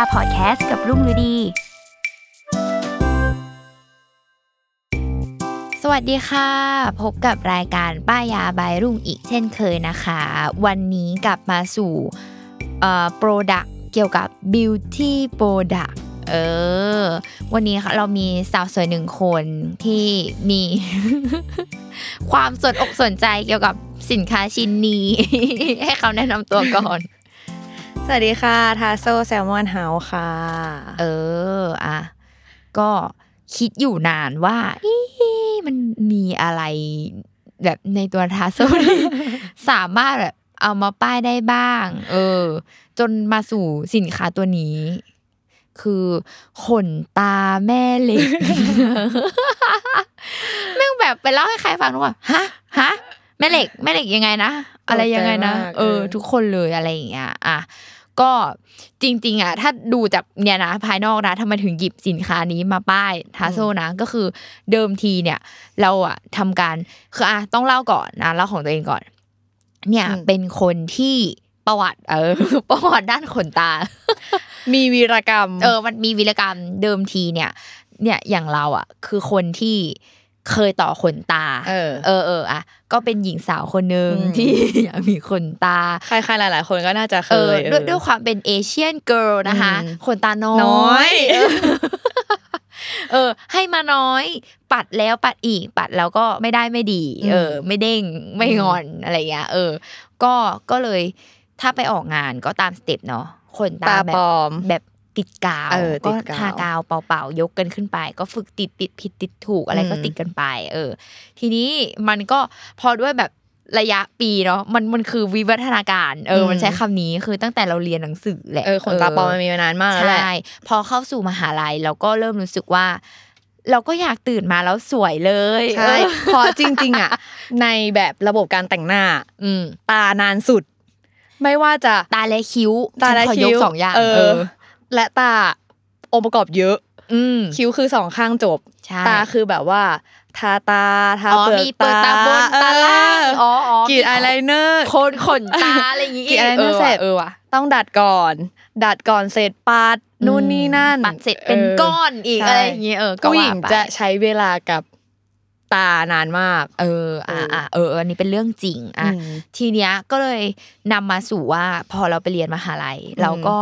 าพอดแคสต์กับรุ่งฤดี สวัสดีค่ะ พบกับรายการป้ายยาบายรุ่งอีกเช่นเคยนะคะ วันนี้กลับมาสู่โปรดักเกี่ยวกับ beauty product เออ วันนี้ค่ะเรามีสาวสวยหนึ่งคนที่มี ความสนอกสนใจเกี่ยวกับสินค้าชิ้นนี้ ให้เขาแนะนำตัวก่อน สวัสดีค่ะ ทาโซแซลมอนเฮาค่ะ เอออะก็คิดอยู่นานว่าเอ๊ะมันมีอะไรแบบในตัวทาโซที่สามารถแบบเอามาป้ายได้บ้าง เออ จนมาสู่สินค้าตัวนี้ คือขนตาแม่เหล็กแม่งแบบไปเล่าให้ใครฟังรู้ว่าฮะฮะแม่เหล็กแม่เหล็กยังไงนะอะไรยังไงนะตกใจมากเออเออ ทุกคนเลยอะไรอย่างเงี้ยอะ ก็จริงๆอะถ้าดูจากเนี่ยนะภายนอกนะทำไมถึงหยิบสินค้านี้มาป้ายทาโซนะก็คือเดิมทีเนี่ย เราอะทำการคืออะต้องเล่าก่อนนะเล่าของตัวเองก่อน เนี่ยอืมเป็นคนที่ประวัติเออประวัติด้านขนตา มีวีรกรรม เออ มันมีวิรกรรมเดิมทีเนี่ย เนี่ยอย่างเราอะ คือคนที่ เคยต่อขนตา เออ เออเอออะก็เป็นหญิงสาวคนหนึ่งอืมที่อยากมีขนตา ใครๆหลาย ๆ คนก็น่าจะเคเออยเออด้วยด้วยความเป็นเอเชียนเกิร์ลนะคะอืมขนตาน้อยน้อยเออเออ ให้มาน้อย ปัดแล้วปัดอีก ปัดแล้วก็ไม่ได้ไม่ดี เออ ไม่เด้งไม่งอนอะไรเงี้ยเออ ก็ก็เลยถ้าไปออกงานก็ตามสเต็ปเนาะขนตาตาแบปบลอมแบบ ติดกาวเออติก็ดกาวทากาวเป่าๆยกกันขึ้นไป ก็ฝึกติดติดผิดติดถูกอะไรก็อืมติดกันไป เออ ทีนี้มันก็พอด้วยแบบระยะปีเนาะมันมันคือวิวัฒนาการ เออ มันใช้คำนี้คือตั้งแต่เราเรียนหนังสือแหละเออขนตาปลอมมันมีมานานมากแล้วแหละใช่พอเข้าสู่มหาลัยเราก็เริ่มรู้สึกว่า เราก็อยากตื่นมาแล้วสวยเลยใช่เออเพราะจริง ๆอะในแบบระบบการแต่งหน้า อืมตานานสุด ไม่ว่าจะตาและคิ้วตาและฉันขอยคิ้กวสองอย่างเอเอออ และตาองค์ประกอบเยอะ อืมคิ้วคือสองข้างจบใช่ตาคือแบบว่า ทาตา ทาอ๋อเปลือกมีเปลือกตาบนเออตาล่างอ๋ออ๋อกรีดอายไลเนอร์โคนขนตาอะไรอย่างงี้กรีดอายไลเนอร์ว่ะเสร็จเออว่ะต้องดัดก่อน ดัดก่อนเสร็จปัดนู่นนี่นั่นปัดเสร็จเป็นออก้อนอีกใช่อะไรอย่างเงี้ยเออก็ผู้หญิงว่าไปจะใช้เวลากับ ตานานมาก เอออ่าอ่าเออเอออันนี้เป็นเรื่องจริงอะอืมทีเนี้ยก็เลยนำมาสู่ว่าพอเราไปเรียนมหาลัย เราก็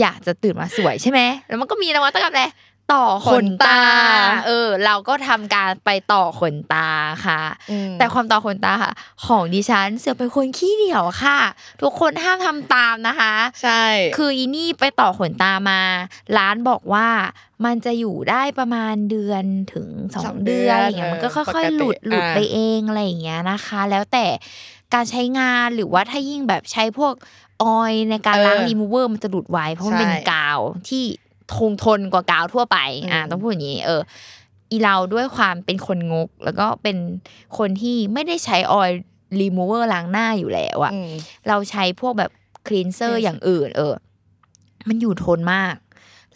อยากจะตื่นมาสวยใช่ไหมแล้วมันก็มีนวัตกรรมอะไร ต่อขนตาขนตา เออ เราก็ทำการไปต่อขนตาค่ะอืมแต่ความต่อขนตาค่ะ ของดิฉันเสือเป็นคนขี้เหนียวค่ะ ทุกคนห้ามทำตามนะคะ ใช่ คืออีนี่ไปต่อขนตามา ร้านบอกว่ามันจะอยู่ได้ประมาณเดือนถึงสองเดือนอะไรเงี้ยมันก็ค่อยๆหลุดหลุดไปเองอะไรอย่างเงี้ยนะคะ แล้วแต่การใช้งานหรือว่าถ้ายิ่งแบบใช้พวก oil ในการล้างรีมูเวอร์มันจะหลุดไวเพราะมันเป็นกาวที่ คงทนกว่ากาวทั่วไปอ่าต้องพูดอย่างนี้ เออ อีเราด้วยความเป็นคนงก แล้วก็เป็นคนที่ไม่ได้ใช้ออยล์รีมูเวอร์ล้างหน้าอยู่แล้วอะอืมเราใช้พวกแบบ cleanser อย่างอื่น เออ มันอยู่ทนมาก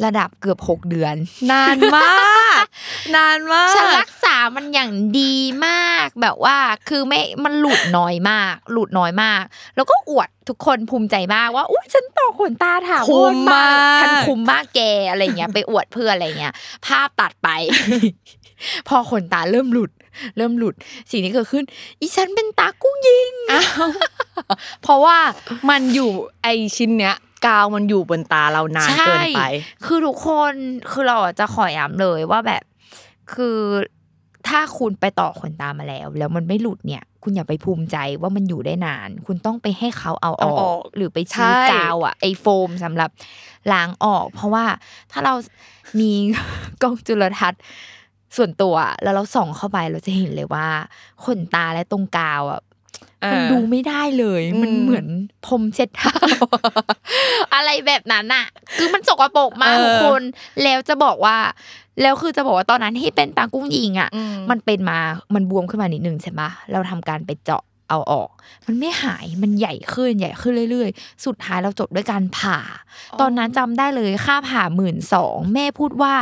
ระดับเกือบหกเดือน นานมาก นานมากฉันรักษามันอย่างดีมากแบบว่าคือไม่มันหลุดน้อยมาก หลุดน้อยมาก แล้วก็อวดทุกคนภูมิใจมากว่าอุ้ยฉันต่อขนตาถาวรมาคุ้มมามากฉันคุ้มมากแกอะไรเงี้ย ไปอวดเพื่อนอะไรเงี้ย ภาพตัดไป พอขนตาเริ่มหลุด เริ่มหลุด สิ่งที่เกิดขึ้น อีฉันเป็นตากุ้งยิงอ้าวเพราะว่ามันอยู่ไอชิ้นเนี้ย กาวมันอยู่บนตาเรานานเกินไปใช่คือทุกคนคือเราอะจะขอย้ำเลยว่าแบบ คือถ้าคุณไปต่อขนตามาแล้ว แล้วมันไม่หลุดเนี่ย คุณอย่าไปภูมิใจว่ามันอยู่ได้นาน คุณต้องไปให้เขาเอาอเอาอออกกหรือไปซื้อใช่กาวอะไอโฟมสำหรับล้างออก เพราะว่าถ้าเรามีกล้องจุลทรรศน์ส่วนตัวแล้วเราส่องเข้าไปเราจะเห็นเลยว่าขนตาและตรงกาวอะมันดูไม่ได้เลย มันอืมเหมือน พรมเช็ดเท้าอะไรแบบนั้นอะคือมันสกปรกมากเออทุกคนแล้วจะบอกว่า แล้วคือจะบอกว่าตอนนั้นที่เป็นตากุ้งยิงอะอืมมันเป็นมามันบวมขึ้นมานิดนึงใช่ปะเราทำการไปเจาะ เอาออก มันไม่หายมันใหญ่ขึ้นใหญ่ขึ้นเรื่อยๆ สุดท้ายเราจบด้วยการผ่า ตอนนั้นจำได้เลยค่าผ่าหมื่นสองแม่พูดว่า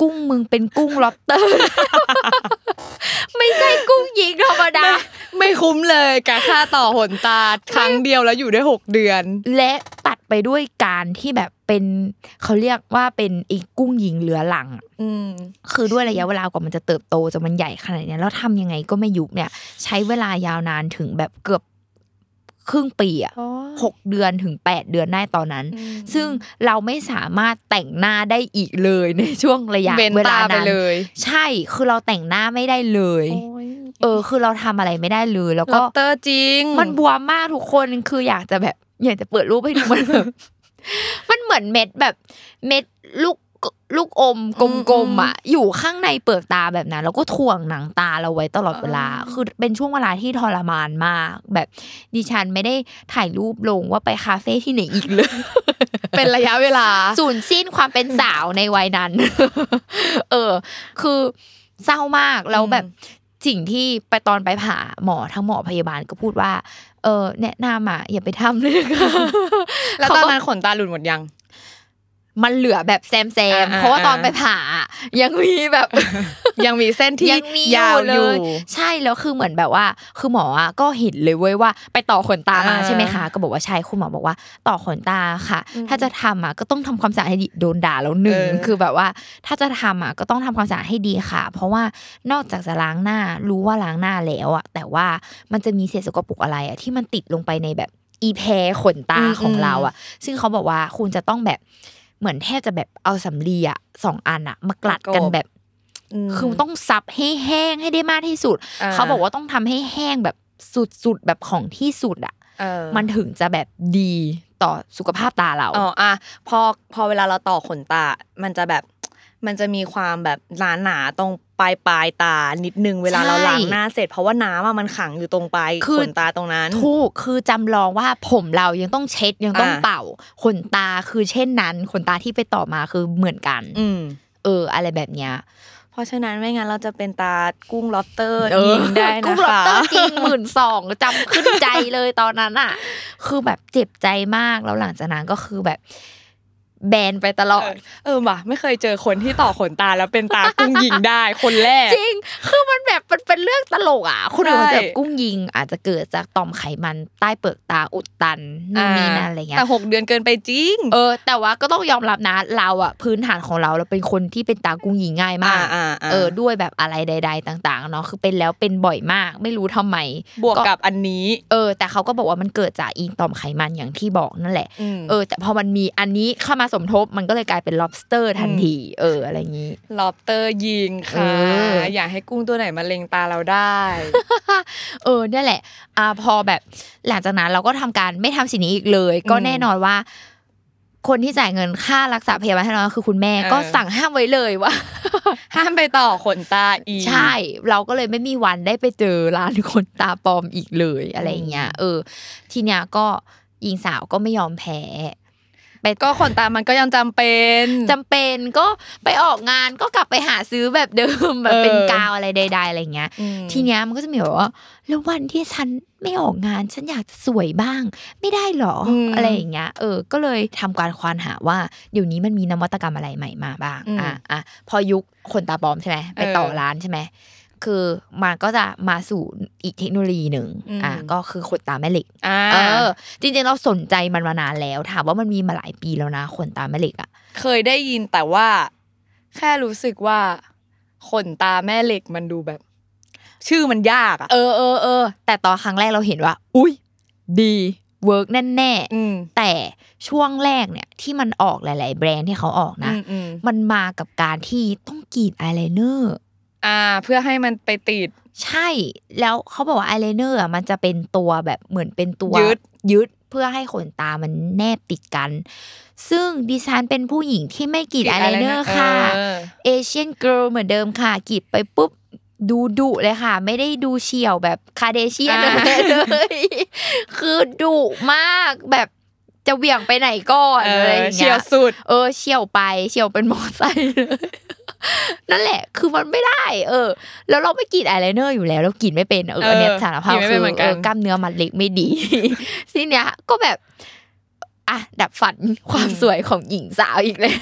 กุ้งมึงเป็นกุ้งล็อบสเตอร์ ไม่ใช่กุ้งยิงธรรมดา ไม่คุ้มเลยกับค่าต่อหนตาครั้งเดียวแล้วอยู่ได้หกเดือน และตัด ไปด้วยการที่แบบเป็นเขาเรียกว่าเป็นอีกกุ้งยิงเหลือหลังอะอืมคือด้วยระยะเวลากว่ามันจะเติบโตจนมันใหญ่ขนาดเนี้ยแล้วทำยังไงก็ไม่ยุบเนี่ย ใช้เวลายาวนานถึงแบบเกือบครึ่งปีอะหกเดือนถึงแปดเดือนได้ตอนนั้นอืมซึ่งเราไม่สามารถแต่งหน้าได้อีกเลยในช่วงระยะเว้นเวลาตาไปนั้นเลยใช่คือเราแต่งหน้าไม่ได้เลยเออ คือเราทำอะไรไม่ได้เลย แล้วล็ก็อบเตอร์จริง มันบวมมากทุกคนคืออยากจะแบบ อยากจะเปิดรูปให้ดูมันแบบมันเหมือนเม็ดแบบเม็ดลูกลูกอมกลมๆอะ อยู่ข้างในเปลือกตาแบบนั้น แล้วก็ถ่วงหนังตาเราไว้ตลอดเวลา คือเป็นช่วงเวลาที่ทรมานมาก แบบดิฉันไม่ได้ถ่ายรูปลงว่าไปคาเฟ่ที่ไหนอีกเลย เป็นระยะเวลา สูญสิ้นความเป็นสาวในวัยนั้น เออ คือเศร้ามากแล้วแบบสิ่งที่ไปตอนไปผ่าหมอทั้งหมอพยาบาลก็พูดว่า เออแนะนำอะอย่าไปทำเลยค่ะแล้วเขาตอนก็นั้นขนตาหลุดหมดยัง มันเหลือแบบแซมแซมๆอ่าเพราะว่าอ่าตอนไปผ่าอะยังมีแบบ ยังมีเส้นที่ยังมียาวเลอยู่ใช่แล้วคือเหมือนแบบว่า คือหมออะก็เห็นเลยเว้ยว่า ไปต่อขนตามาอ่าใช่ไหมคะ ก็บอกว่าใช่คุณหมอบอกว่า ต่อขนตาค่ะ ถ้าจะทำอะก็ต้องทำความสะอาดให้ดีโดนด่าแล้วหนึ่งเออคือแบบว่า ถ้าจะทำอะก็ต้องทำความสะอาดให้ดีค่ะ เพราะว่านอกจากจะล้างหน้ารู้ว่าล้างหน้าแล้วอะแต่ว่ามันจะมีเศษสกปรกอะไรอะที่มันติดลงไปในแบบอีแพรขนตาของเราอะ ซึ่งเขาบอกว่าคุณจะต้องแบบเหมือนแทบจะแบบเอาสำลีอะสองอันอะ มากลัดกันแบบม คือต้องซับให้แห้งให้ได้มากที่สุดอ่าเขาบอกว่าต้องทำให้แห้งแบบสุดๆแบบของที่สุดอะเออมันถึงจะแบบดีต่อสุขภาพตาเราอ๋ออะพอพอเวลาเราต่อขนตา มันจะแบบมันจะมีความแบบหนาหนาๆตรงปลายปลายตานิดนึงเวลาเราล้างหน้าเสร็จ เพราะว่าน้ำอะมันขังอยู่ตรงปลายคือขนตาตรงนั้นถูกคือจำลองว่าผมเรายังต้องเช็ดยังต้องอ่าเป่าขนตาคือเช่นนั้นขนตาที่ไปต่อมาคือเหมือนกัน อืมเออ อะไรแบบเนี้ย เพราะฉะนั้นไม่งั้นเราจะเป็นตากุ้งล็อบสเตอร์เออยิงได้นะกุ้งล็อบคะสเตอร์จริงหมื่นสองจำขึ้นใจเลยตอนนั้นอะ คือแบบเจ็บใจมากแล้วหลังจากนั้นก็คือแบบ แบนไปตลอเอดอเออว่ะไม่เคยเจอคนที่ต่อขนตาแล้วเป็นตากุ้งยิงได้คนแรก จริง คือมันแบบมันเป็นเรื่องตลกอะคนอื่นมันใช่จะกุ้งยิง อาจจะเกิดจากต่อมไขมันใต้เปลือกตาอุดตันนู่นนี่นั่นอะไรเงี้ยแต่หกเดือนเกินไปจริง เออ แต่ว่าก็ต้องยอมรับนะเราอะพื้นฐานของเราเราเป็นคนที่เป็นตากุ้งยิงง่ายมากอ่าอ่าอ่าเออด้วยแบบอะไรใด ๆ ต่าง ๆ เนาะคือเป็นแล้วเป็นบ่อยมาก ไม่รู้ทำไม บวกกับอันนี้ เออ แต่เขาก็บอกว่ามันเกิดจากอีต่อมไขมันอย่างที่บอกนั่นแหละอืมเออ แต่พอมันมีอันนี้เข้ามาสมทบมันก็เลยกลายเป็น lobster ทันที เอออะไรอย่างนี้ล็อบสเตอร์ยิงค่ะเอออยากให้กุ้งตัวไหนมาเล็งตาเราได้ เออเนี่ยแหละอ่าพอแบบ หลังจากนั้นเราก็ทำการไม่ทำสิ่งนี้อีกเลย ก็อืมแน่นอนว่าคนที่จ่ายเงินค่ารักษาพยาบาลให้เราก็คือคุณแม่เออก็สั่งห้ามไว้เลยว่า ห้ามไปต่อขนตาอีกใช่ เราก็เลยไม่มีวันได้ไปเจอร้านขนตาปลอมอีกเลยอะไรอย่างเงี้ยเออ ทีเนี้ยก็ยิงสาวก็ไม่ยอมแพ้ ไปก็ขนตามันก็ยังจำเป็นจำเป็นก็ไปออกงานก็กลับไปหาซื้อแบบเดิมแบบเป็นเออกาวอะไรใดๆอะไรเงี้ยอืมทีเนี้ยมันก็จะมีแบบว่าแล้ววันที่ฉันไม่ออกงาน ฉันอยากจะสวยบ้าง ไม่ได้หรออมอะไรอย่างเงี้ยเออ ก็เลยทำการควานหาว่าเดี๋ยวนี้มันมีนวัตกรรมอะไรใหม่มาบ้างอืมอะอะพอยุคคนตาปลอมใช่ไหมไปต่อเออร้านใช่ไหม คือมันก็จะมาสู่อีกเทคโนโลยีหนึ่งอืมอะก็คือขนตาแม่เหล็กอ่าเออ จริงๆเราสนใจมันมานานแล้ว ถามว่ามันมีมาหลายปีแล้วนะขนตาแม่เหล็กอะ เคยได้ยินแต่ว่า แค่รู้สึกว่าขนตาแม่เหล็กมันดูแบบ ชื่อมันยากอะเออเออเออแต่ตอนครั้งแรกเราเห็นว่า อุ้ยดี work แน่อืมๆแต่ช่วงแรกเนี่ยที่มันออกหลาย ๆ แบรนด์ที่เขาออกนะอืมอืมมันมากับการที่ต้องกรีดอายไลเนอร์ อ่า เพื่อให้มันไปติด ใช่แล้วเขาบอกว่าอายไลเนอร์อะมันจะเป็นตัวแบบเหมือนเป็นตัวยึดยึดเพื่อให้ขนตามันแนบติดกัน ซึ่งดิฉันเป็นผู้หญิงที่ไม่กรีดอายไลเนอร์ค่ะเออเอเชียนเกิร์ลเหมือนเดิมค่ะกรีดไปปุ๊บดูดุเลยค่ะ ไม่ได้ดูเฉียวแบบคาเดเชียนอ่าเลยคือดุมากแบบจะเหวี่ยงไปไหนก่อนเออะไรออย่างเชีเงี้ยวยสุด เออเฉียวไปเฉียวเป็นมอไซค์เลย นั่นแหละ คือมันไม่ได้ เออ แล้วเราไม่กรีดอายไลเนอร์อยู่แล้วเรากรีดไม่เป็นเอออันเนี้ยเออสารภาพกรีดไม่คืเป็นอเหมือนกันเออกล้ามเนื้อมัดเล็กไม่ดีทีเนี้ยก็แบบอะดับฝันความสวยของหญิงสาวอีกแล้ว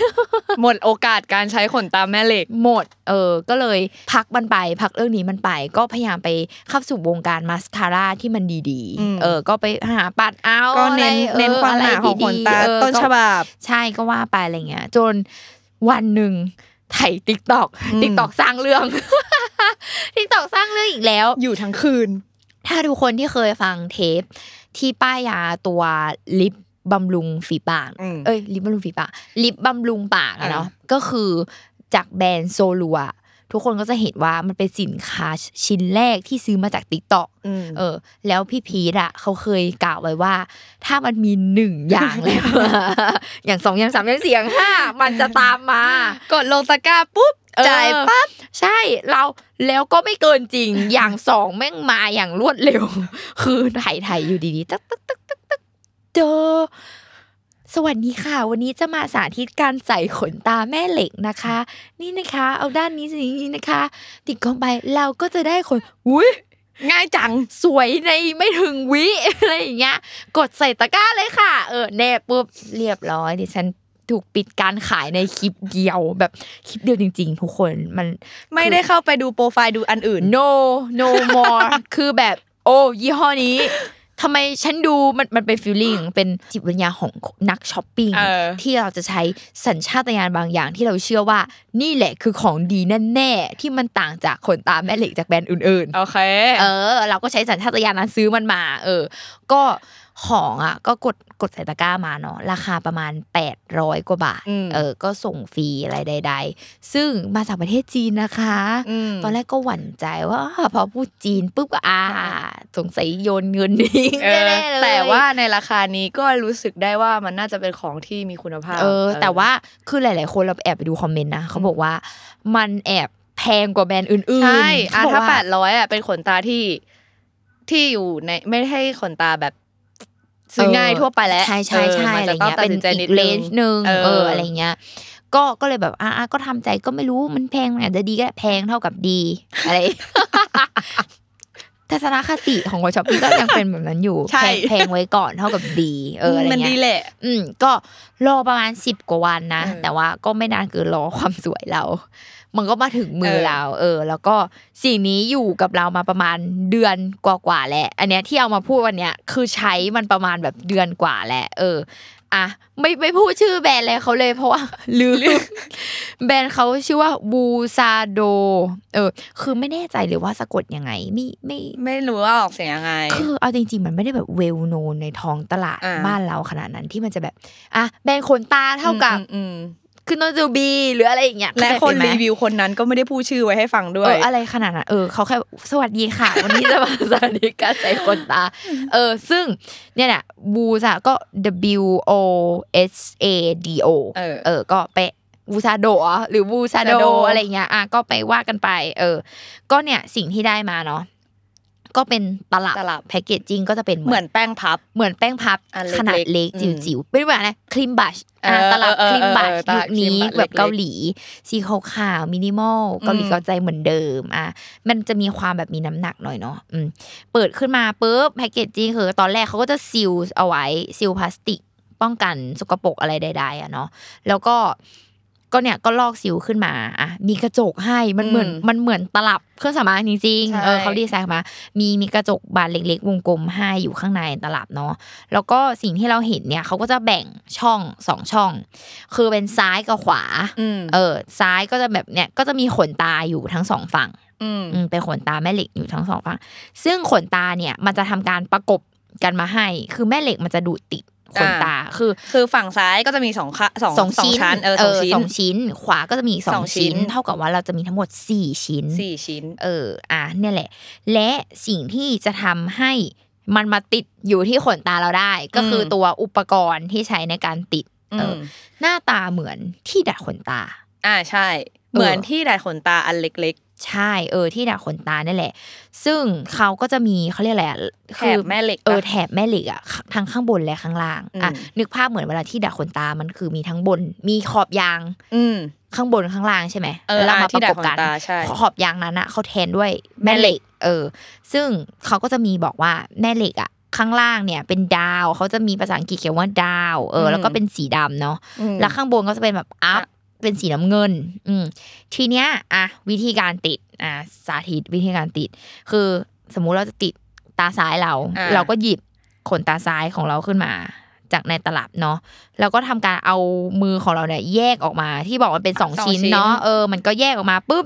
หมดโอกาสการใช้ขนตาแม่เหล็กหมด เออ ก็เลยพักมันไป พักเรื่องนี้มันไป ก็พยายามไปเข้าสู่วงการมาสคาร่าที่มันดีอืมๆเออ ก็ไปหาปัดเอาก็เน้นอะไรออเน้นความหนาของขนตาอะไรดีๆเออต้นก็ฉบับ ใช่ก็ว่าไปอะไรเงี้ยจนวันหนึ่ง ไถ TikTok อืม TikTok สร้างเรื่อง TikTok สร้างเรื่องอีกแล้ว อยู่ทั้งคืน ถ้าทุกคนที่เคยฟังเทป ที่ป้ายยาตัวลิปบำรุงฝีปากอืมเอ้ยลิปบำรุงฝีปากลิปบำรุงปากอะเนาะอ่าก็คือจากแบรนด์โซลัว ทุกคนก็จะเห็นว่ามันเป็นสินค้าชิ้นแรกที่ซื้อมาจากติ๊กต็อกอืมเออ แล้วพี่พีทอะเขาเคยกล่าวไว้ว่า ถ้ามันมีหนึ่งอย่างแล้วอย่างสองอย่างสามอย่างสี่อย่างห้ามันจะตามมา กดลงตะกร้าปุ๊บเออจ่ายปั๊บใช่เราแล้วก็ไม่เกินจริงอย่างสองแม่งมาอย่างรวดเร็ว คือถ่ายถ่ายอยู่ดีๆตักตักตักตักตักเจอ สวัสดีค่ะ วันนี้จะมาสาธิตการใส่ขนตาแม่เหล็กนะคะ นี่นะคะ เอาด้านนี้สินี้นะคะ ติดเข้าไปเราก็จะได้ขนอุ้ยง่ายจังสวยในไม่ถึงวิอะไรอย่างเงี้ย กดใส่ตะกร้าเลยค่ะ เออแน่ปุ๊บเรียบร้อยดิฉันถูกปิดการขายในคลิปเดียวแบบคลิปเดียวจริง ๆ ทุกคนมันไม่ได้เข้าไปดูโปรไฟล์ดูอันอื่น no no more คือแบบโอ้ยี่ห้อนี้ ทำไมฉันดูมันมันเป็นฟีลลิ่งเป็นจิตวิญญาณของนักช้อปปิ้งเออที่เราจะใช้สัญชาตญาณบางอย่างที่เราเชื่อว่านี่แหละคือของดีแน่ๆที่มันต่างจากขนตาแม่เหล็กจากแบรนด์อื่นๆโอเคเออ เราก็ใช้สัญชาตญาณนั้นซื้อมันมา เออ ก็ ของอะก็กดกดใส่ตะกร้ามาเนาะราคาประมาณ 800 กว่าบาทอืมเออก็ส่งฟรีอะไรใด ๆ ซึ่งมาจากประเทศจีนนะคะอืมตอนแรกก็หวั่นใจว่าอ้าพอพูดจีนปุ๊บก็อ่าสงสัยโยนเงินทิ้งเออแน่ๆเลยแต่ว่าในราคานี้ก็รู้สึกได้ว่ามันน่าจะเป็นของที่มีคุณภาพ เออ แต่ว่าคือหลาย ๆ คนเราแอบไปดูคอมเมนต์นะเขาบอกว่ามันแอบแพงกว่าแบรนด์อื่นๆใช่อะเขบอกถ้าว่แปดร้อยอะเป็นขนตาที่ที่อยู่ในไม่ให้ขนตาแบบ ซื้อง่ายทั่วไปแล้วใช่ใช่ใช่เมันอะไรจะต้องเงี้ยตัดเป็นสินใจอีนิดกเลนจ์หนึ่งเอเออออะไรเงี้ยก็ก็เลยแบบอะก็ทำใจก็ไม่รู้มันแพงมันอาจจะดีก็ได้แพงเท่ากับดีอะไรทัศนคติของคนช้อปปี้ก็ยังเป็นแบบนั้นอยู่ใช่แพงแพงไว้ก่อนเท่ากับดี เอออะไรมันเงี้ดียแหละ อืมก็รอประมาณสิบกว่าวันนะเออแต่ว่าก็ไม่นานเกินรอความสวยเรา มันก็มาถึงมือเออเรา เออ แล้วก็สิ่งนี้อยู่กับเรามาประมาณเดือนกว่าๆแหละ อันเนี้ยที่เอามาพูดวันเนี้ยคือใช้มันประมาณแบบเดือนกว่าแหละ เอออะไม่ไม่พูดชื่อแบรนด์เลยเขาเลยเพราะว่าลืมแบรนด์เขาชื่อว่าบูซาโดเออ คือไม่แน่ใจเลยว่าสะกดยังไงไม่ไม่ไม่รู้ว่าออกเสียงยังไง คือเอาจริง ๆ มันไม่ได้แบบเวลโนในท้องตลาดอ่าบ้านเราขนาดนั้นที่มันจะแบบ อะแบรนด์ขนตาเท่ากับ อืมอืมคือโนจูบีหรืออะไรอย่างเงี้ยและเข้าใจคนไหมรีวิวคนนั้นก็ไม่ได้พูดชื่อไว้ให้ฟังด้วเอยออะไรขนาดนั้นเออเขาแค่สวัสดีค่ะ วันนี้จะมาสาธิตการใส่ขนตา เออ ซึ่งเนี่ยแหละบูซะก็ W O S A D O เออเออก็ไปบูซาโดะหรือบูซาโดบูซาโดอะไรเงี้ยอะก็ไปว่ากันไป เออ ก็เนี่ยสิ่งที่ได้มาเนาะ ก็เป็นตลับตลับแพคเกจจิ้งก็จะเป็นเหมือนแป้งพับ เหมือนแป้งพับอันเล็กๆขนาดเล็กอืมจิ๋วๆเป็นแบบนะครีมบัชเออตลับเออ cream blush เออเออยุคนี้ cream blush แบบเล็กๆเกาหลี สีขาวๆมินิมอลเกาหลีอืมเกาใจเหมือนเดิมอะมันจะมีความแบบมีน้ำหนักหน่อยเนาะอืมเปิดขึ้นมาปุ๊บ packaging คือตอนแรกเขาก็จะ seal เอาไว้ seal พลาสติกป้องกันสกปรกอะไรใดๆอะเนาะแล้วก็ ก็เนี่ยก็ลอก seal ขึ้นมาอะมีกระจกให้มันเหมือนอืมมันเหมือนตลับเครื่องสำอางจริงใช่ๆเออเขาดีไซน์มา มีมีกระจกบานเล็ก ๆ วงกลมให้อยู่ข้างในตลับเนาะแล้วก็สิ่งที่เราเห็นเนี่ยเขาก็จะแบ่งช่องสองช่อง คือเป็นซ้ายกับขวาอืมเออซ้ายก็จะแบบเนี่ยก็จะมีขนตาอยู่ทั้งสองฝั่งอืมอืมเป็นขนตาแม่เหล็กอยู่ทั้งสองฝั่งซึ่งขนตาเนี่ยมันจะทำการประกบกันมาให้ คือแม่เหล็กมันจะดูดติด ขนตาคือ คือฝั่งซ้ายก็จะมีสองค่ะสองสองชิ้นชั้นเออสองชิ้นสองชิ้น ขวาก็จะมีอีกสสอองงชิ้ชิ้นนเท่ากับว่าเราจะมีทั้งหมดสี่ชิ้นสี่ชิ้น เออ อะเนี่ยแหละ และสิ่งที่จะทำให้มันมาติดอยู่ที่ขนตาเราได้ ก็คืออมตัวอุปกรณ์ที่ใช้ในการติด เอออมหน้าตาเหมือนที่ดัดขนตา อ่าใช่ เหมือนที่ดัดขนตาอันเล็ก ใช่เออที่ดัดขนตานั่นแหละ ซึ่งเขาก็จะมีเขาเรียกอะไรอะแถบแม่เหล็กเออปะแถบแม่เหล็กอะทั้งข้างบนและข้างล่างอะอืมนึกภาพเหมือนเวลาที่ดัดขนตามันคือมีทั้งบน มีขอบยางๆอืมข้างบนข้างล่างใช่ไหมเออแล้วมาอะที่ประดักดบกันขนตาใช่ขอบยางนั้นอะเขาแทนด้วยแม่เหล็ก เออ ซึ่งเขาก็จะมีบอกว่าแม่เหล็กอะข้างล่างเนี่ยเป็นดาวเขาจะมีภาษาอังกฤษเขียนว่าดาว เออ แล้วก็เป็นสีดำเนาะอืมแล้วข้างบนก็จะเป็นแบบอัพอะ เป็นสีน้ำเงิน อืมทีเนี้ยอะวิธีการติดอะสาธิตวิธีการติด คือสมมุติเราจะติดตาซ้ายเราอะเราก็หยิบขนตาซ้ายของเราขึ้นมา จากในตลับเนาะแล้วก็ทำการเอามือของเราเนี่ยแยกออกมาที่บอกมันเป็นสองสองชิ้นชิ้นเนาะเออมันก็แยกออกมาปุ๊บ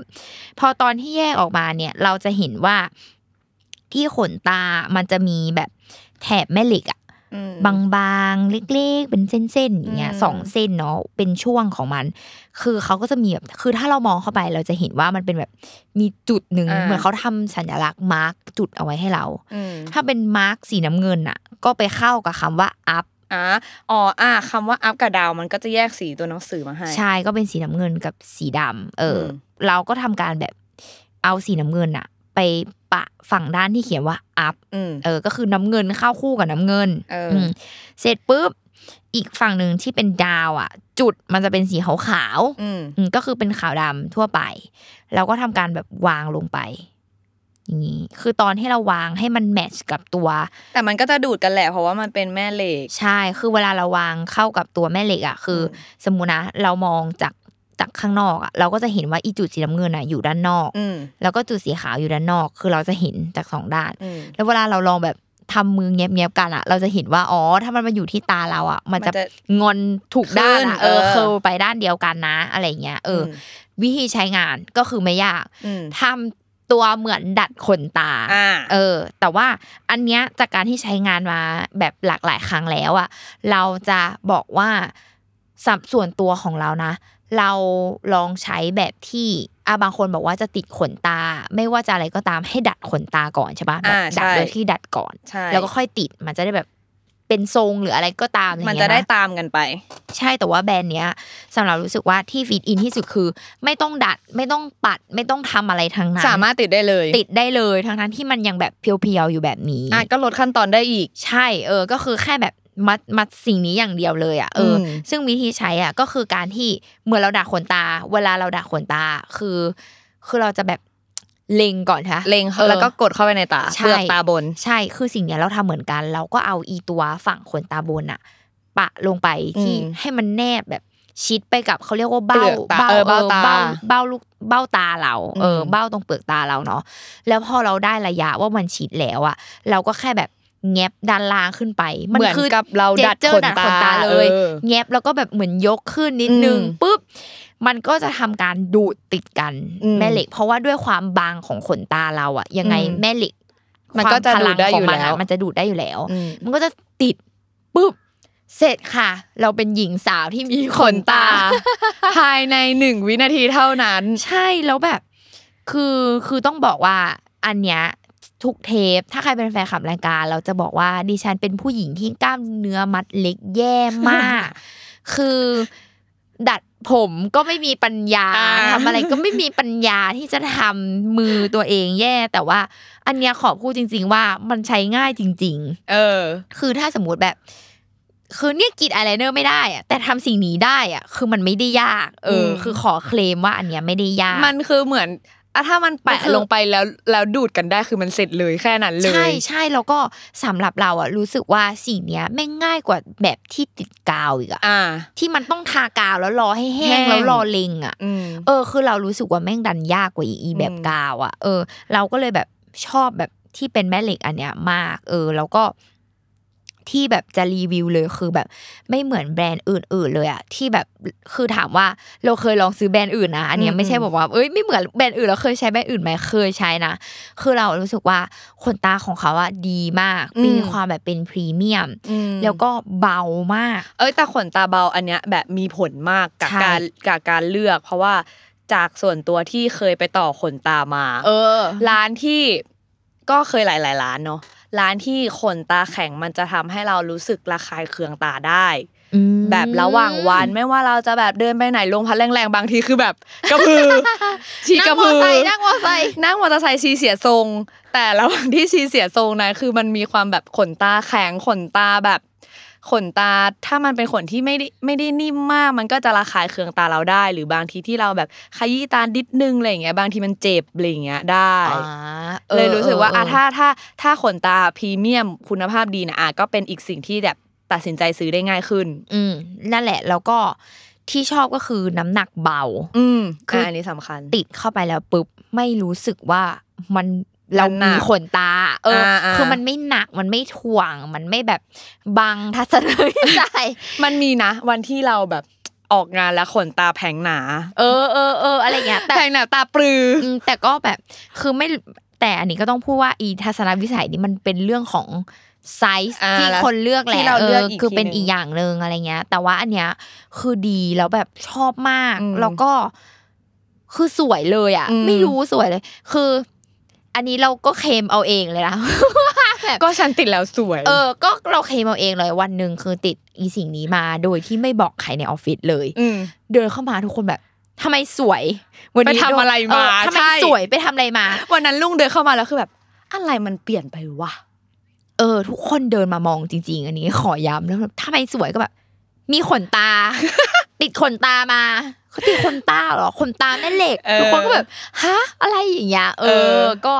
พอตอนที่แยกออกมาเนี่ย เราจะเห็นว่าที่ขนตามันจะมีแบบแถบแม่เหล็กอะอืม บางๆ เล็กๆ เป็นเส้นๆอย่างเงี้ยอืมสองเส้นเนาะเป็นช่วงของมัน คือเขาก็จะมีแบบคือถ้าเรามองเข้าไปเราจะเห็นว่ามันเป็นแบบมีจุดหนึ่งอ่าเหมือนเขาทำสัญลักษณ์มาร์กจุดเอาไว้ให้เราอืมถ้าเป็นมาร์กสีน้ำเงินอะ ก็ไปเข้ากับคำว่า up อ่าอ๋ออ่าคำว่าอัพกับดาวมันก็จะแยกสีตัวหนังสือมาให้ใช่ก็เป็นสีน้ำเงินกับสีดำเอออมเราก็ทำการแบบเอาสีน้ำเงินอะ ไปปะฝั่งด้านที่เขียนว่า up อืมเออ ก็คือน้ำเงินเข้าคู่กับน้ำเงินเอออืมเสร็จปุ๊บอีกฝั่งหนึ่งที่เป็นดาวอะ จุดมันจะเป็นสีขาวขาวๆอืมอืมก็คือเป็นขาวดำทั่วไปแล้วก็ทำการแบบวางลงไปอย่างนี้คือตอนที่เราวางให้มันแมทช์กับตัว แต่มันก็จะดูดกันแหละเพราะว่ามันเป็นแม่เหล็ก ใช่ คือเวลาเราวางเข้ากับตัวแม่เหล็กอะคืออสมมุตินะเรามองจาก จากข้างนอกอะเราก็จะเห็นว่าอีจุดสีน้ำเงินอะอยู่ด้านนอกอืมแล้วก็จุดสีขาวอยู่ด้านนอก คือเราจะเห็นจากสองด้านอืมแล้วเวลาเราลองแบบทำมือเงียบๆกันอะเราจะเห็นว่าอ๋อถ้ามันมาอยู่ที่ตาเราอะมันจะมันจะงอนถูกด้านอะขึ้นเออเออเคิลไปด้านเดียวกันนะ อะไรอย่างเงี้ยเอออมวิธีใช้งานก็คือไม่ยากอืมทำตัวเหมือนดัดขนตาอ่าเออ แต่ว่าอันเนี้ยจากการที่ใช้งานมาแบบหลากหลายครั้งแล้วอะเราจะบอกว่าสับส่วนตัวของเรานะ เราลองใช้แบบที่อะบางคนบอกว่าจะติดขนตา ไม่ว่าจะอะไรก็ตามให้ดัดขนตาก่อนใช่ปะแบบอ่าดัดใช่โดยที่ดัดก่อนใช่แล้วก็ค่อยติดมันจะได้แบบเป็นทรงหรืออะไรก็ตามอมันย่างเงี้จะยได้นะตามกันไป ใช่แต่ว่าแบรนด์เนี้ยสำหรับรู้สึกว่าที่ฟิตอินที่สุดคือ ไม่ต้องดัดไม่ต้องปัดไม่ต้องทำอะไรทั้งนั้นสามารถติดได้เลย ติดได้เลยทั้งนั้นที่มันยังแบบเพียวๆอยู่แบบนี้อะก็ลดขั้นตอนได้อีก ใช่เออ ก็คือแค่แบบ มัดมัดสิ่งนี้อย่างเดียวเลยอะเอออมซึ่งวิธีใช้อะก็คือการที่เมื่อเราดัดขนตา เวลาเราดัดขนตาคือ คือเราจะแบบเล็งก่อนค่ะเล็งออแล้วก็กดเข้าไปในตาใช่เปลือกตาบน ใช่คือสิ่งเนี้ยเราทำเหมือนกัน เราก็เอาอีตัวฝั่งขนตาบนอะปะลงไปที่อืมให้มันแนบแบบชิดไปกับเขาเรียกว่าเบ้าเปลือกตาเออเบ้าตาเบ้าเบ้าลูกเบ้าตาเรา เอออมเบ้าตรงเปลือกตาเราเนาะแล้วพอเราได้ระยะว่ามันชิดแล้วอะเราก็แค่แบบ แงบด้านล่างขึ้นไปเหมือนคืกับเราดัดเจขอนดัดตาเลยออแงบแล้วก็แบบเหมือนยกขึ้นนิดนึงอืมปุ๊บมันก็จะทำการดูดติดกันอืมแม่เหล็ก เพราะว่าด้วยความบางของขนตาเราอะยังไงอืมแม่เหล็ก มันก็จะควาพลังดูดได้ขอยู่งมันแล้อะวมันจะดูดได้อยู่แล้วอืมมันก็จะติดปุ๊บเสร็จค่ะ เราเป็นหญิงสาวที่มีขนตา ภายในหนึ่งวินาทีเท่านั้น ใช่แล้วแบบ คือคือต้องบอกว่า อันเนี้ย ทุกเทป ถ้าใครเป็นแฟนคลับรายการ เราจะบอกว่าดิฉันเป็นผู้หญิงที่กล้ามเนื้อมัดเล็กแย่มาก คือ ดัดผมก็ไม่มีปัญญาอ่าทำอะไรก็ไม่มีปัญญาที่จะทำมือตัวเองแย่ แต่ว่า อันเนี้ยขอพูดจริง ๆ ว่ามันใช้ง่ายจริง ๆ เออ คือถ้าสมมติแบบคือเนี่ยกรีดอายไลเนอร์ไม่ได้อะแต่ทำสิ่งนี้ได้อะคือมันไม่ได้ยาก เอออมคือขอเคลมว่าอันเนี้ยไม่ได้ยาก มันคือเหมือน อะถ้ามันแปะมันคือลงไปแล้วแล้วดูดกันได้คือมันเสร็จเลยแค่นั้นเลยใช่ใช่แล้วก็สำหรับเราอะรู้สึกว่าสิ่งเนี้ยแม่งง่ายกว่าแบบที่ติดกาวอีกอะอ่าที่มันต้องทากาวแล้วรอให้แห้แห้งงแล้วรอเล็งอะอืมเออ คือเรารู้สึกว่าแม่งดันยากกว่าอีอีแบบอืมกาวอะเออ เราก็เลยแบบชอบแบบที่เป็นแม่เหล็กอันเนี้ยมาก เออ แล้วก็ ที่แบบจะรีวิวเลยคือแบบไม่เหมือนแบรนด์อื่น ๆ เลยอะที่แบบคือถามว่าเราเคยลองซื้อแบรนด์อื่นนะอันเนี้ยไม่ใช่บอกว่าเอ้ยไม่เหมือนแบรนด์อื่นเราเคยใช้แบรนด์อื่นไหมเคยใช้นะ คือเรารู้สึกว่าขนตาของเขาอะดีมากอืมมีความแบบเป็นพรีเมียมอืมแล้วก็เบามาก เอ้ยแต่ขนตาเบาอันเนี้ยแบบมีผลมากกับใช่การกับการเลือก เพราะว่าจากส่วนตัวที่เคยไปต่อขนตามา เออ ร้านที่ก็เคยหลาย ๆ ร้านเนาะ ร้านที่ขนตาแข็งมันจะทำให้เรารู้สึกระคายเคืองตาได้แบบระหว่างวันไม่ว่าเราจะแบบเดินไปไหนลมพัดแรงๆบางทีคือแบบกระพือชีกระพือนั่งมอไซค์นั่งมอไซค์นั่งมอเตอร์ไซค์ชีเสียทรง แต่ระหว่างที่ชีเสียทรงนะคือมันมีความแบบขนตาแข็งขนตาแบบ ขนตาถ้ามันเป็นขนที่ไม่ได้ไม่ได้นิ่มมาก มันก็จะระคายเคืองตาเราได้ หรือบางทีที่เราแบบขยี้ตาดิดนึงอะไรอย่างเงี้ยบางทีมันเจ็บอะไรอย่างเงี้ยได้อ่าออเลยรู้สึกว่าเอออะเออถ้าถ้าถ้าขนตาพรีเมียมคุณภาพดีนะอะก็เป็นอีกสิ่งที่แบบตัดสินใจซื้อได้ง่ายขึ้น อืมนั่นแหละแล้วก็ที่ชอบก็คือน้ำหนักเบา อืมคืออะอัอันนี้สำคัญ ติดเข้าไปแล้วปุ๊บไม่รู้สึกว่ามัน เราหนักมีขนตา เอออาๆคือมันไม่หนักมันไม่ถ่วง มันไม่แบบบังทัศนวิสัยมันมีนะ วันที่เราแบบออกงานแล้วขนตาแผงหนา เออเออเอออะไรเงี้ยแต่แผงหนาตาปลืออืมแต่ก็แบบคือไม่แต่อันนี้ก็ต้องพูดว่าอีทัศนวิสัยนี่มันเป็นเรื่องของไซส์อ่าที่แล้วคนเลือกแหที่ละเราเอเลือกออีกคือเป็นทีหนึ่งอีกอย่างหนึ่งอะไรเงี้ย แต่ว่าอันเนี้ยคือดีแล้วแบบชอบมากอืมแล้วก็คือสวยเลยอะอืมไม่รู้สวยเลย คือ อันนี้เราก็เคลมเอาเองเลยนะแบบก็ฉันติดแล้วสวย เออ ก็เราเคลมเอาเองเลยวันหนึ่งคือติดอีสิ่งนี้มาโดยที่ไม่บอกใครในออฟฟิศเลยอืมเดินเข้ามาทุกคนแบบทำไมสวย วันนี้ไปทำอะไรมาเทำไมใช่สวยไปทำอะไรมา วันนั้นลุงเดินเข้ามาแล้วคือแบบ อะไรมันเปลี่ยนไปวะเออ ทุกคนเดินมามองจริง ๆ อันนี้ขอย้ำแล้วแบบทำไมสวยก็แบบ มีขนตา ติดขนตามาเขา ติดขนตาเหรอขนตาแม่เหล็กเออทุกคนก็แบบฮะอะไรอย่างเงี้ยเอเอออก็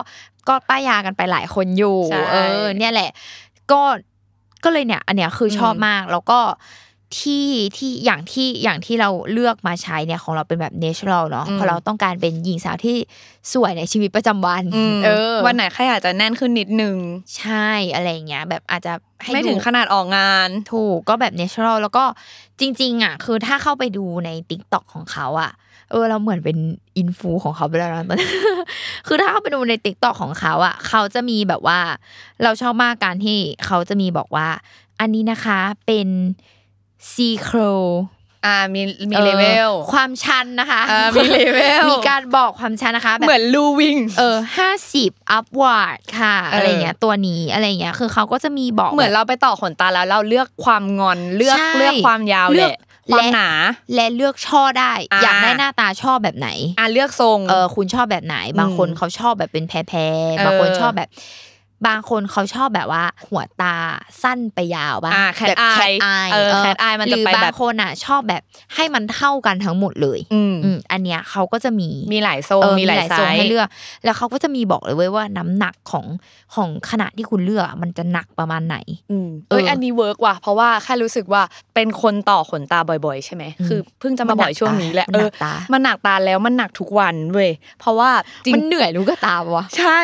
ก็ป้ายยากันไปหลายคนอยู่ใช่เออ เนี่ยแหละ ก็ก็เลยเนี่ย อันเนี้ยคืออมชอบมากแล้วก็ ที่ที่อย่างที่อย่างที่เราเลือกมาใช้เนี่ยของเราเป็นแบบ natural เนาะเพราะเราต้องการเป็นหญิงสาวที่สวยในชีวิตประจำวันอืมเออวันไหนแค่อาจจะแน่นขึ้นนิดนึง ใช่อะไรอย่างเงี้ยแบบอาจจะให้ไม่ถึงดูขนาดออกงาน ถูกก็แบบ natural แล้วก็จริง ๆอะคือถ้าเข้าไปดูใน t ิ k t o k ของเขาอะเออเราเหมือนเป็นอินฟูของเขาไปแล้วนะตอนนี้คือถ้าเข้าไปดูใน t ิ k t o k ของเขาอะเขาจะมีแบบว่า เราชอบมากการที่เขาจะมีบอกว่า อันนี้นะคะเป็น ซีโครอ่ามีมีเลเวลความชันนะคะอ่ามีเลเวลมีการบอกความชันนะคะแบบเหมือนลูวิงเออห้าสิบ upward ค่ะเออออะไรเงี้ยตัวนี้อะไรเงี้ยคือเขาก็จะมีบอกเหมือนแบบเราไปต่อขนตาแล้วเราเลือกความงอนเลือกใช่เลือกความยาวเลืแหอกละความและหนาและเลือกช่อได้อ่าอยากได้หน้าตาชอบแบบไหนอ่าเลือกทรงเออคุณชอบแบบไหน บางคนอืมเขาชอบแบบเป็นแพรเออๆบางคนชอบแบบ บางคนเขาชอบแบบว่า หัวตาสั้นไปยาวบ้างอ่า cat แบบ eye eye เออ cat eye มันจะหรือไปแบบบางคนอะ ชอบแบบให้มันเท่ากันทั้งหมดเลย อืมอืมอันเนี้ยเขาก็จะมีมีหลายทรงเออมีหลายไซทรงส์ให้เลือก แล้วเขาก็จะมีบอกเลยเว้ยว่าน้ำหนักของของขนาดที่คุณเลือกอะมันจะหนักประมาณไหนอืมเอ้ยเอออัอันนี้เวิร์กว่ะเพราะว่าแค่รู้สึกว่าเป็นคนต่อขนตาบ่อย ๆ ใช่ไหมอืมคือเพิ่งจะมาบ่อยช่วงนี้แหละมันเอหนัอกตามันหนักตาแล้วมันหนักทุกวันเว้ยเพราะว่าจริงมันเหนื่อยรู้ก็ตามวะใช่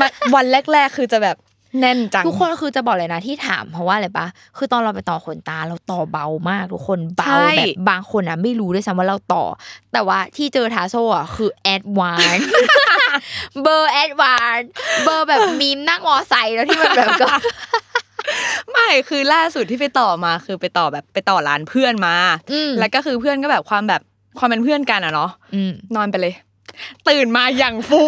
มันวันแรกๆคือจะแบบแน่นจังทุกคนคือจะบอกเลยนะที่ถามเพราะว่าอะไรปะคือตอนเราไปต่อขนตาเราต่อเบามากทุกคนเบาใช่แบบบางคนอะไม่รู้ด้วยซ้ำว่าเราต่อ แต่ว่าที่เจอทาโซอะคือ advance เบอร์ advance เบอร์แบบมีมนั่งมอไซค์แล้วที่มันแบบก็ไม่คือล่าสุดที่ไปต่อมาคือไปต่อแบบไปต่อร้านเพื่อนมาอืมแล้วก็คือเพื่อนก็แบบความแบบความเป็นเพื่อนกันอะเนาะอืมนอนไปเลย ตื่นมาอย่างฟู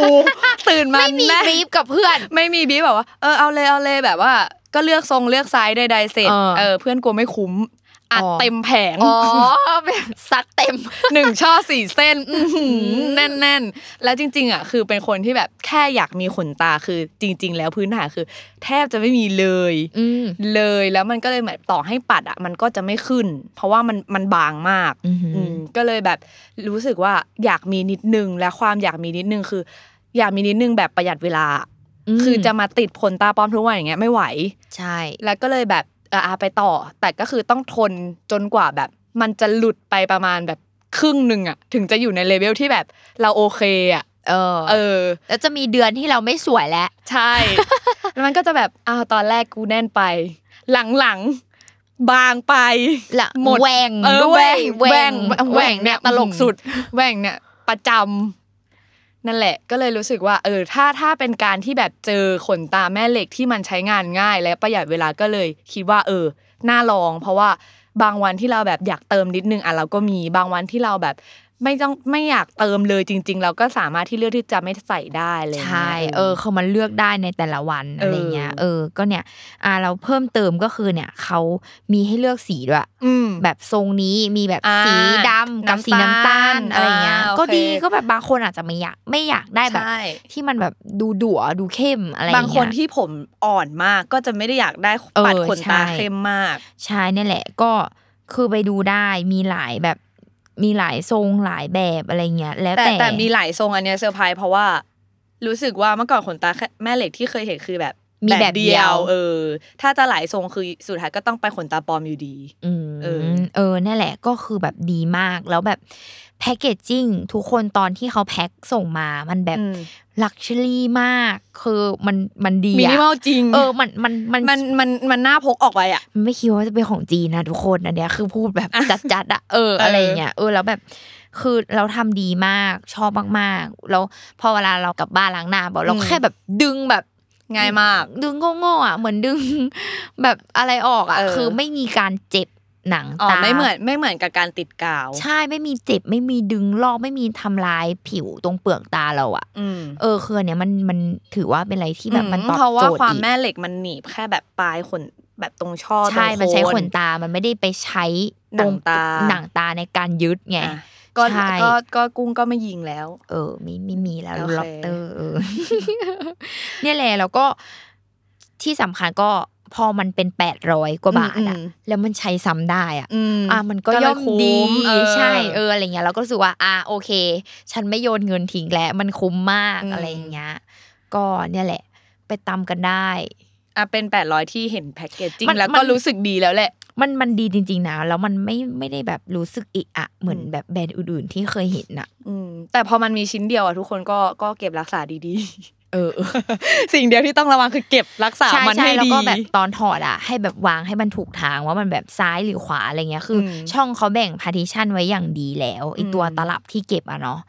ตื่นมาไม่มีแน่บรีฟกับเพื่อน ไม่มีบีบแบบว่าเออเอาเลยเอาเลยแบบว่า ก็เลือกทรงเลือกไซส์ใดๆเสร็จเออเออเพื่อนกลัวไม่คุ้ม อัดอ๋อเต็มแผงอ๋อแบบซัดเต็มหนึ่งช่อสี่เส้นอื้อหือแน่นๆแล้วจริง ๆอะคือเป็นคนที่แบบแค่อยากมีขนตาคือจริง ๆ แล้วพื้นฐานคือ แทบจะไม่มีเลยอืมเลยแล้วมันก็เลยแบบต่อให้ปัดอะมันก็จะไม่ขึ้น เพราะว่ามันมันบางมากอือหืออืมก็เลยแบบรู้สึกว่าอยากมีนิดนึงและความอยากมีนิดนึงคือ อยากมีนิดนึงแบบประหยัดเวลามคือจะมาติดขนตาปลอมทุกวันอย่างเงี้ยไม่ไหว ใช่ แล้วก็เลยแบบเอออะไปต่อ แต่ก็คือต้องทนจนกว่าแบบ มันจะหลุดไปประมาณแบบครึ่งหนึ่งอะถึงจะอยู่ในเลเวลที่แบบเราโอเคอะเออ เออ แล้วจะมีเดือนที่เราไม่สวยแล้ว ใช่แล้วมันก็จะแบบอ้าวตอนแรกกูแน่นไป หลังๆ บางไปละหมดแหว่งเออด้วยแหว่งแหว่งแหว่งเนี่ยแหว่งตลกสุดแหว่งเนี่ยประจำ นั่นแหละก็เลยรู้สึกว่าเออถ้าถ้าเป็นการที่แบบเจอขนตาแม่เหล็กที่มันใช้งานง่าย และประหยัดเวลาก็เลย คิดว่า เออน่าลอง เพราะว่าบางวันที่เราแบบอยากเติมนิดนึงอะเราก็มีบางวันที่เราแบบ ไม่ต้องไม่อยากเติมเลยจริง ๆ เราก็สามารถที่เลือกที่จะไม่ใส่ได้เลยใช่เออเขามันเลือกได้ในแต่ละวันอะไรเงี้ยเออก็เนี่ย อ่าเราเพิ่มเติมก็คือเนี่ยเขามีให้เลือกสีด้วยอืมแบบทรงนี้มีแบบอ่าสีดำกับสีน้ำน้ำตาตาลลอะไรเงี้ยอ่าก็โอเคดีก็แบบบางคนอาจจะไม่อยากไม่อยากได้แบบใช่ที่มันแบบดูดั๋วดูเข้มอะไรบางเงี้ยคนที่ผมอ่อนมากก็จะไม่ได้อยากได้เออปัดขนตาใช่เข้มมาก ใช่เนี่ยแหละก็คือไปดูได้มีหลายแบบ มีหลายทรงหลายแบบอะไรเงี้ยแล้วแต่แต่แต่มีหลายทรงอันเนี้ยเซอร์ไพรส์เพราะว่า รู้สึกว่าเมื่อก่อนขนตาแค่แม่เหล็กที่เคยเห็นคือแบบ มีแบบเดียว เออ ถ้าจะหลายทรงคือสุดท้ายก็ต้องไปขนตาปลอมอยู่ดีอืมเอเอออ เออ นั่นแหละก็คือแบบดีมากแล้วแบบ packaging ทุกคนตอนที่เขาแพ็คส่งมามันแบบอืม luxury มาก คือมันมันดีมินิมอลอะจริง เออมันมันมันมันมันมันน่าพกออกไปอะมันไม่คิดว่าจะเป็นของจีนนะทุกคนอันเนี้ยคือพูดแบบจัดจัดๆอะเออเออออะไรเงี้ยเออแล้วแบบคือเราทำดีมากชอบมากๆ แล้วพอเวลาเรากลับบ้านล้างหน้าบอกเราแค่แบบดึงแบบ ง่ายมาก ดึงโง่ๆอะเหมือนดึง แบบอะไรออกอะเออคือไม่มีการเจ็บหนังอ๋อตาไม่เหมือนไม่เหมือนกับการติดกาว ใช่ไม่มีเจ็บไม่มีดึงลอกไม่มีทำลายผิวตรงเปลือกตาเราอะอืมเออคืออนเนี้ยมันมันถือว่าเป็นอะไรที่แบบมันตอบเพราะว่าโจทย์ความอีกแม่เหล็กมันหนีบแค่แบบปลายขนแบบตรงช่อใช่ตรงมันใช้โขนตามันไม่ได้ไปใช้ตรงหนังตาหนังตาในการยึดไงอะ ก็ใช่ก็ก็กุ้งก็ไม่ยิงแล้ว เออมีไม่มีแล้วโอเคล็อกเตอร์เออเนี่ยแหละแล้วก็ที่สำคัญก็พอมันเป็นแปดร้อยกว่าบาทอะแล้วมันใช้ซ้ำได้อะอืมอะมันก็เลยย่อมคุ้ดีเออใช่เอออะไรเงี้ยเราก็รู้สึกว่าอะโอเค ฉันไม่โยนเงินทิ้งแล้วมันคุ้มมากอืมอะไรอย่างเงี้ยก็เนี่ยแหละ ไปตำกันได้ อะเป็นแปดร้อยที่เห็นแพ็กเกจจิ้งมันแล้วก็มันรู้สึกดีแล้วแหละ มันมันดีจริง ๆนะแล้วมันไม่ไม่ได้แบบรู้สึกอิอะเหมือนอืมแบบแบรนด์อื่นๆที่เคยเห็นอะอืมแต่พอมันมีชิ้นเดียวอะทุกคนก็ก็เก็บรักษาดีเออๆสิ่งเดียวที่ต้องระวังคือเก็บรักษาใช่มันใช่ให้แล้วดีก็แบบตอนถอดอะให้แบบวางให้มันถูกทางว่ามันแบบซ้ายหรือขวาอะไรเงี้ยคืออมช่องเขาแบ่งพาร์ติชันไว้อย่างดีแล้วไอตัวอืมตลับที่เก็บอะเนาะ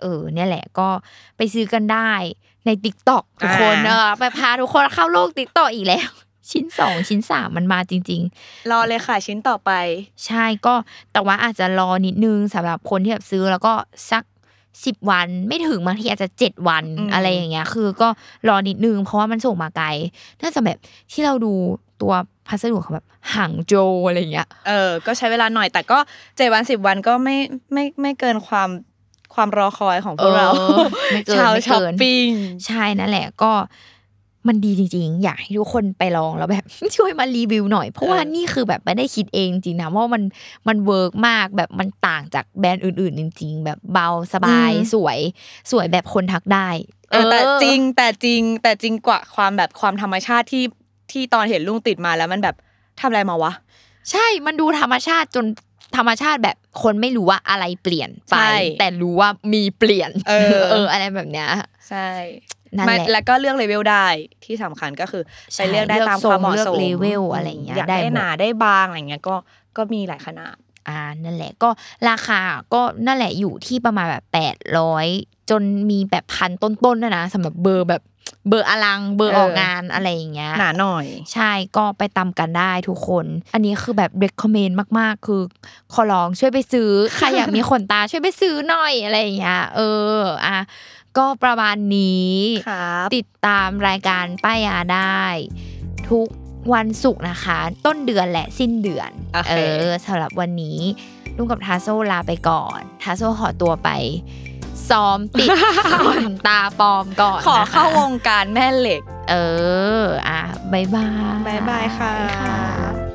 เออ เนี่ยแหละก็ไปซื้อกันได้ ใน TikTok ทุกคนเออไปพาทุกคนเข้าโลก TikTok อีกแล้ว ชิ้นสองชิ้นสามมันมาจริง ๆ รอเลยค่ะชิ้นต่อไป ใช่ก็แต่ว่าอาจจะรอนิดนึงสำหรับคนที่แบบซื้อแล้วก็สักสิบวันไม่ถึงบางทีอาจจะเจ็ดวันอืมอะไรอย่างเงี้ย คือก็รอนิดนึงเพราะว่ามันส่งมาไกลน่าจะแบบที่เราดูตัวพัสดุเขาแบบหางโจวอะไรอย่างเงี้ยเออก็ใช้เวลาหน่อยแต่ก็เจ็ดวันสิบวันก็ไม่ไม่ไม่เกินความ ความรอคอยของพวกเราเออไม่เกินชาวไม่ช้อปเกินปิ้งใช่นั่นแหละก็มันดีจริงๆ อยากให้ทุกคนไปลองแล้วแบบช่วยมารีวิวหน่อย เพราะว่าเออนี่คือแบบไม่ได้คิดเองจริงนะว่ามันมัน work มากแบบมันต่างจากแบรนด์อื่นๆ จริง ๆ แบบเบาสบายสวยสวยแบบคนทักได้เออแต่เออจริงแต่จริงแต่จริงกว่าความแบบความธรรมชาติที่ที่ตอนเห็นลุงติดมาแล้วมันแบบทำอะไรมาวะ ใช่มันดูธรรมชาติจน ธรรมชาติแบบคนไม่รู้ว่าอะไรเปลี่ยนไปใช่แต่รู้ว่ามีเปลี่ยน เออเอออะไรแบบเนี้ยใช่นั่นไม่แหละแล้วก็เลือกเลเวลได้ที่สำคัญก็คือใช่ไปเลือกได้เลือกตามความเหมาะทรงเลือกสมเลเวลอะไรอย่างเงี้ยอยากได้ได้หมดหนาได้บางอะไรเงี้ยก็ก็มีหลายขนาดอ่านั่นแหละก็ราคาก็นั่นแหละอยู่ที่ประมาณแบบแปดร้อยจนมีแบบพันต้นๆนะนะสำหรับเบอร์แบบ เบอร์อลังเบอร์เออออกงานอะไรอย่างเงี้ยหนาหน่อย ใช่ก็ไปตำกันได้ทุกคน อันนี้คือแบบ recommend มากๆ คือขอร้องช่วยไปซื้อใครอยากมีขนตาช่วยไปซื้อหน่อยอะไรอย่างเงี้ยเอออะก็ประมาณนี้ครับติดตามรายการป้ายยาได้ ทุกวันศุกร์นะคะ ต้นเดือนและสิ้นเดือนโอเคเออสำหรับวันนี้ลุงกับทาโซลาไปก่อน ทาโซขอตัวไป ซ้อมติดขนตาปลอมก่อนขอนะคะเข้าวงการแม่เหล็ก เออ อะบายบายบ๊ายบายค่ะ